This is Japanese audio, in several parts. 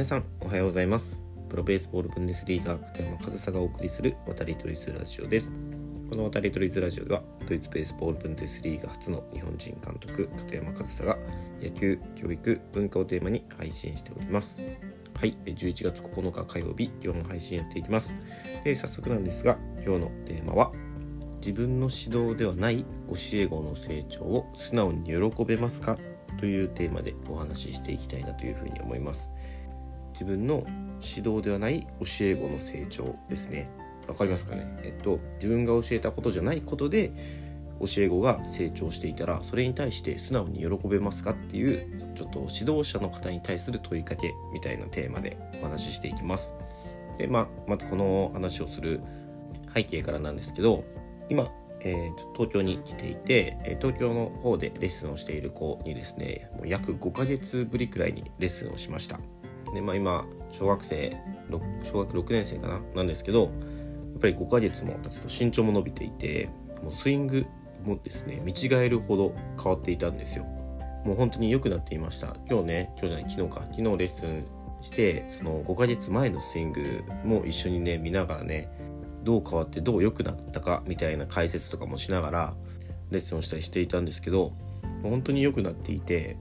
皆さんおはようございます。プロベースボールブンデスリーガー片山和沙がお送りする渡り鳥ズラジオです。この渡り鳥ズラジオではドイツベースボールブンデスリーガ初の日本人監督片山和沙が野球教育文化をテーマに配信しております。はい11月9日火曜日今日の配信やっていきます。で早速なんですが今日のテーマは自分の指導ではない教え子の成長を素直に喜べますかというテーマでお話ししていきたいなというふうに思います。自分の指導ではない教え子の成長ですね。わかりますかね？えっと自分が教えたことじゃないことで教え子が成長していたらそれに対して素直に喜べますかっていうちょっと指導者の方に対する問いかけみたいなテーマでお話ししていきます。でまあまずこの話をする背景からなんですけど今、えー、東京に来ていて東京の方でレッスンをしている子にですねもう約5ヶ月ぶりくらいにレッスンをしました。で、まあ、今小学生小学6年生かななんですけどやっぱり5ヶ月も経つと身長も伸びていてもうスイングもですね見違えるほど変わっていたんですよ。もう本当に良くなっていました。今日ね今日じゃない昨日か。昨日レッスンしてその5ヶ月前のスイングも一緒にね見ながらねどう変わってどう良くなったかみたいな解説とかもしながらレッスンをしたりしていたんですけど本当に良くなっていて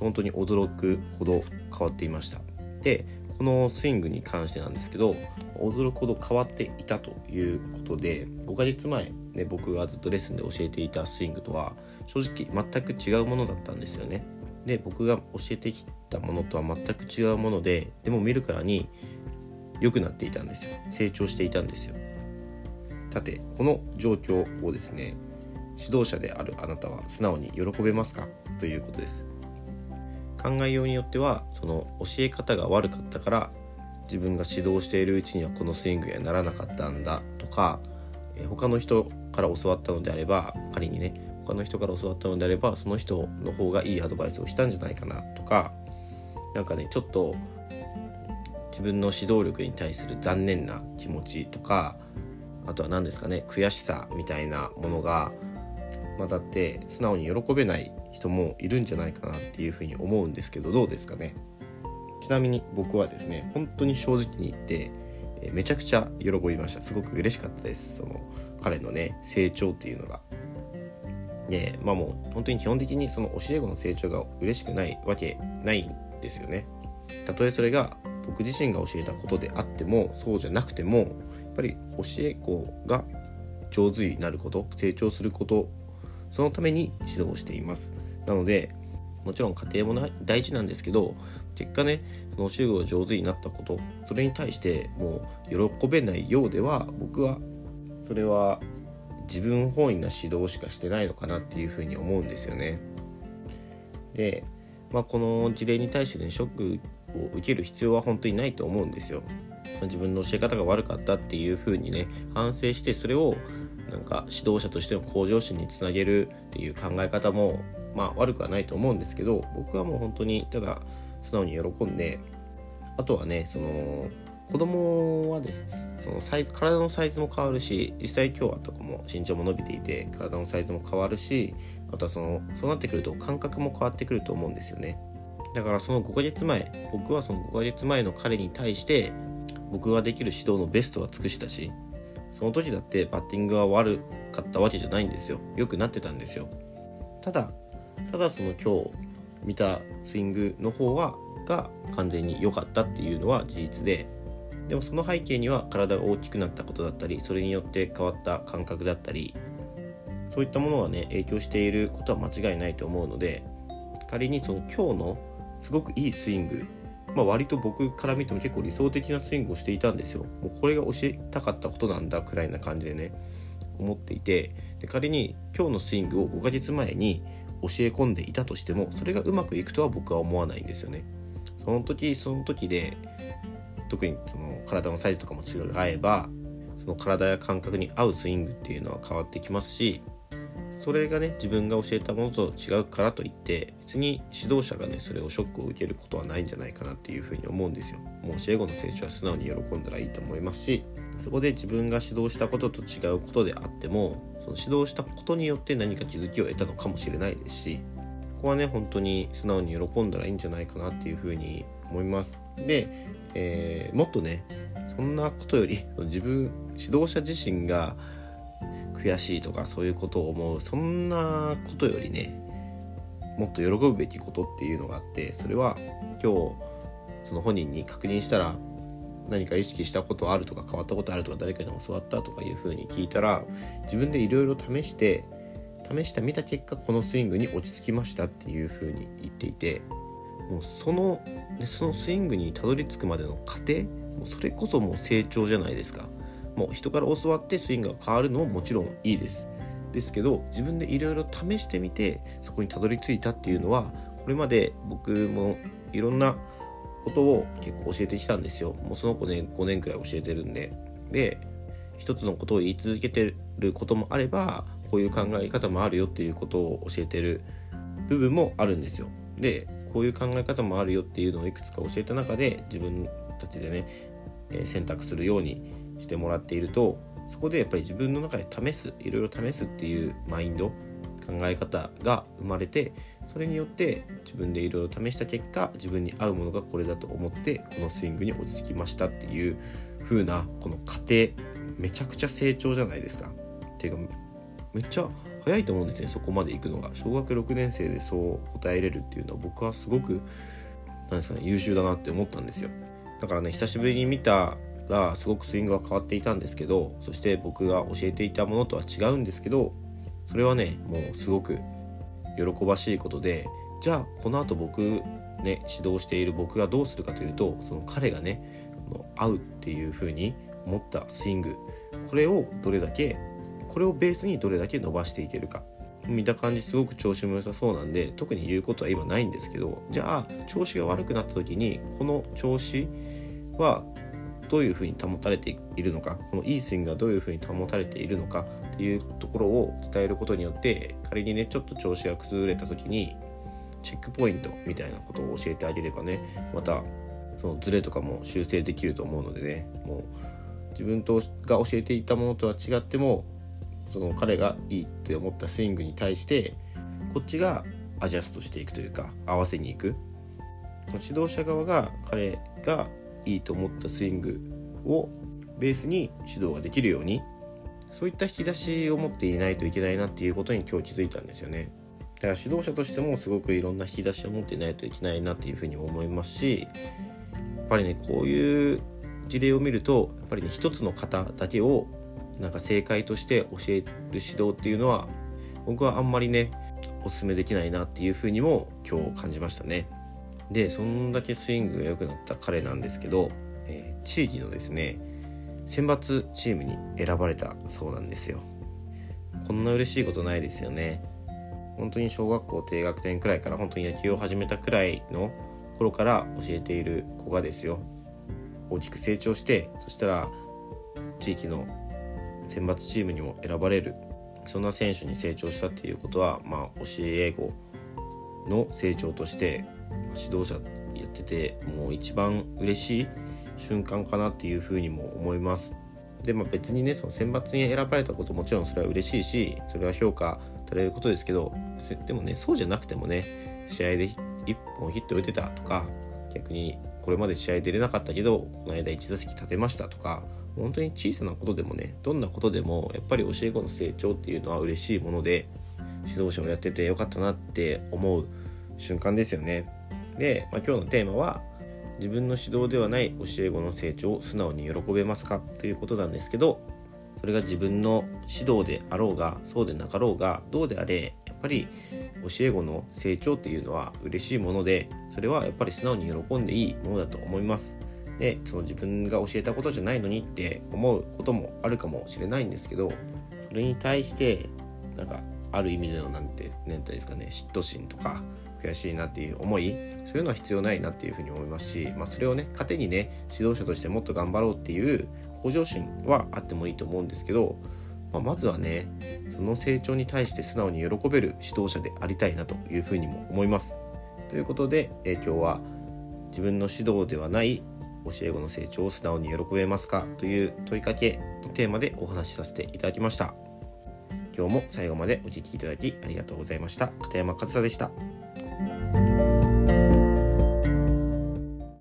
本当に驚くほど変わっていました。でこのスイングに関してなんですけど驚くほど変わっていたということで5ヶ月前、ね、僕がずっとレッスンで教えていたスイングとは正直全く違うものだったんですよね。で僕が教えてきたものとは全く違うものででも見るからに良くなっていたんですよ。成長していたんですよ。さてこの状況をですね指導者であるあなたは素直に喜べますか？ということです。考えようによってはその教え方が悪かったから自分が指導しているうちにはこのスイングにはならなかったんだとか、え他の人から教わったのであれば仮にね他の人から教わったのであればその人の方がいいアドバイスをしたんじゃないかなとか何かねちょっと自分の指導力に対する残念な気持ちとかあとは何ですかね悔しさみたいなものが混ざって素直に喜べない人もいるんじゃないかなっていうふうに思うんですけどどうですかね？ちなみに僕はですね本当に正直に言ってめちゃくちゃ喜びました。すごく嬉しかったです。その彼のね成長っていうのが。でまあもう本当に基本的にその教え子の成長が嬉しくないわけないんですよね。たとえそれが僕自身が教えたことであってもそうじゃなくてもやっぱり教え子が上手になること成長することそのために指導していますなのでもちろん家庭も大事なんですけど結果ねその教え子が上手になったことそれに対してもう喜べないようでは僕はそれは自分本位な指導しかしてないのかなっていうふうに思うんですよねでまあこの事例に対してねショックを受ける必要は本当にないと思うんですよ。自分の教え方が悪かったっていう風にね反省してそれをなんか指導者としての向上心につなげるっていう考え方もまあ悪くはないと思うんですけど僕はもう本当にただ素直に喜んであとはねその子供はですそのサイ体のサイズも変わるし実際今日はとかも身長も伸びていて体のサイズも変わるしあとはそのそうなってくると感覚も変わってくると思うんですよね。だからその5ヶ月前僕はその5ヶ月前の彼に対して僕ができる指導のベストは尽くしたしその時だってバッティングは悪かったわけじゃないんですよ。良くなってたんですよ。ただただその今日見たスイングの方はが完全に良かったっていうのは事実ででもその背景には体が大きくなったことだったりそれによって変わった感覚だったりそういったものがね影響していることは間違いないと思うので仮にその今日のすごくいいスイング、まあ、割と僕から見ても結構理想的なスイングをしていたんですよ。もうこれが教えたかったことなんだくらいな感じでね思っていて。で仮に今日のスイングを5ヶ月前に教え込んでいたとしてもそれがうまくいくとは僕は思わないんですよね。その時その時で特にその体のサイズとかも違えばその体や感覚に合うスイングっていうのは変わってきますしそれがね自分が教えたものと違うからといって別に指導者がねそれをショックを受けることはないんじゃないかなっていうふうに思うんですよ。もう教え子の選手は素直に喜んだらいいと思いますしそこで自分が指導したことと違うことであってもその指導したことによって何か気づきを得たのかもしれないですしここはね本当に素直に喜んだらいいんじゃないかなっていうふうに思います。で、えー、もっとねそんなことより自分指導者自身が悔しいとかそういうことを思うそんなことよりねもっと喜ぶべきことっていうのがあってそれは今日その本人に確認したら何か意識したことあるとか変わったことあるとか誰かに教わったとかいうふうに聞いたら自分でいろいろ試して試してみた結果このスイングに落ち着きましたっていうふうに言っていてもうそのでそのスイングにたどり着くまでの過程もうそれこそもう成長じゃないですか。もう人から教わってスイングが変わるのももちろんいいです。ですけど自分でいろいろ試してみてそこにたどり着いたっていうのはこれまで僕もいろんなことを結構教えてきたんですよ。もうその子ね5年くらい教えてるんで。で一つのことを言い続けてることもあればこういう考え方もあるよっていうことを教えてる部分もあるんですよ。でこういう考え方もあるよっていうのをいくつか教えた中で自分たちでね、選択するようにしてもらっているとそこでやっぱり自分の中で試すいろいろ試すっていうマインド考え方が生まれてそれによって自分でいろいろ試した結果自分に合うものがこれだと思ってこのスイングに落ち着きましたっていう風なこの過程めちゃくちゃ成長じゃないですか。っていうかめっちゃ早いと思うんですねそこまで行くのが小学6年生でそう答えれるっていうのは僕はすごくなんですかね優秀だなって思ったんですよだからね久しぶりに見たらすごくスイングが変わっていたんですけどそして僕が教えていたものとは違うんですけどそれはねもうすごく喜ばしいことでじゃあこのあと僕ね指導している僕がどうするかというとその彼がね合うっていう風に思ったスイングこれをどれだけこれをベースにどれだけ伸ばしていけるか。見た感じすごく調子も良さそうなんで特に言うことは今ないんですけどじゃあ調子が悪くなった時にこの調子はどういうふうに保たれているのかこのいいスイングがどういうふうに保たれているのかっていうところを伝えることによって仮にねちょっと調子が崩れた時にチェックポイントみたいなことを教えてあげればねまたそのズレとかも修正できると思うのでねもう自分とが教えていたものとは違ってもその彼がいいって思ったスイングに対してこっちがアジャストしていくというか合わせにいく。指導者側が彼がいいと思ったスイングをベースに指導ができるようにそういった引き出しを持っていないといけないなっていうことに今日気づいたんですよねだから指導者としてもすごくいろんな引き出しを持っていないといけないなっていうふうに思いますしやっぱりねこういう事例を見るとやっぱりね一つの型だけをなんか正解として教える指導っていうのは僕はあんまりねおすすめできないなっていうふうにも今日感じましたね。でそんだけスイングが良くなった彼なんですけど、えー、地域のですね選抜チームに選ばれたそうなんですよ。こんな嬉しいことないですよね。本当に小学校低学年くらいから本当に野球を始めたくらいの頃から教えている子がですよ。大きく成長してそしたら地域の選抜チームにも選ばれるそんな選手に成長したっていうことはまあ教え子の成長として指導者やっててもう一番嬉しい瞬間かなっていうふうにも思います。でまあ、別にねその選抜に選ばれたこともちろんそれは嬉しいしそれは評価されることですけどでもねそうじゃなくてもね試合で1本ヒット打てたとか逆にこれまで試合出れなかったけどこの間1打席立てましたとか本当に小さなことでもねどんなことでもやっぱり教え子の成長っていうのは嬉しいもので指導者をやっててよかったなって思う瞬間ですよね。で、まあ、今日のテーマは自分の指導ではない教え子の成長を素直に喜べますかということなんですけどそれが自分の指導であろうがそうでなかろうがどうであれやっぱり教え子の成長っていうのは嬉しいものでそれはやっぱり素直に喜んでいいものだと思いますでその自分が教えたことじゃないのにって思うこともあるかもしれないんですけどそれに対してなんかある意味でのなんて何てですかね嫉妬心とか悔しいなっていう思いそういうのは必要ないなっていうふうに思いますし、まあ、それをね糧にね指導者としてもっと頑張ろうっていう向上心はあってもいいと思うんですけど、まあ、まずはねその成長に対して素直に喜べる指導者でありたいなというふうにも思います。ということで、え、今日は自分の指導ではない教え子の成長を素直に喜べますかという問いかけのテーマでお話しさせていただきました。今日も最後までお聴きいただきありがとうございました。片山勝田でした。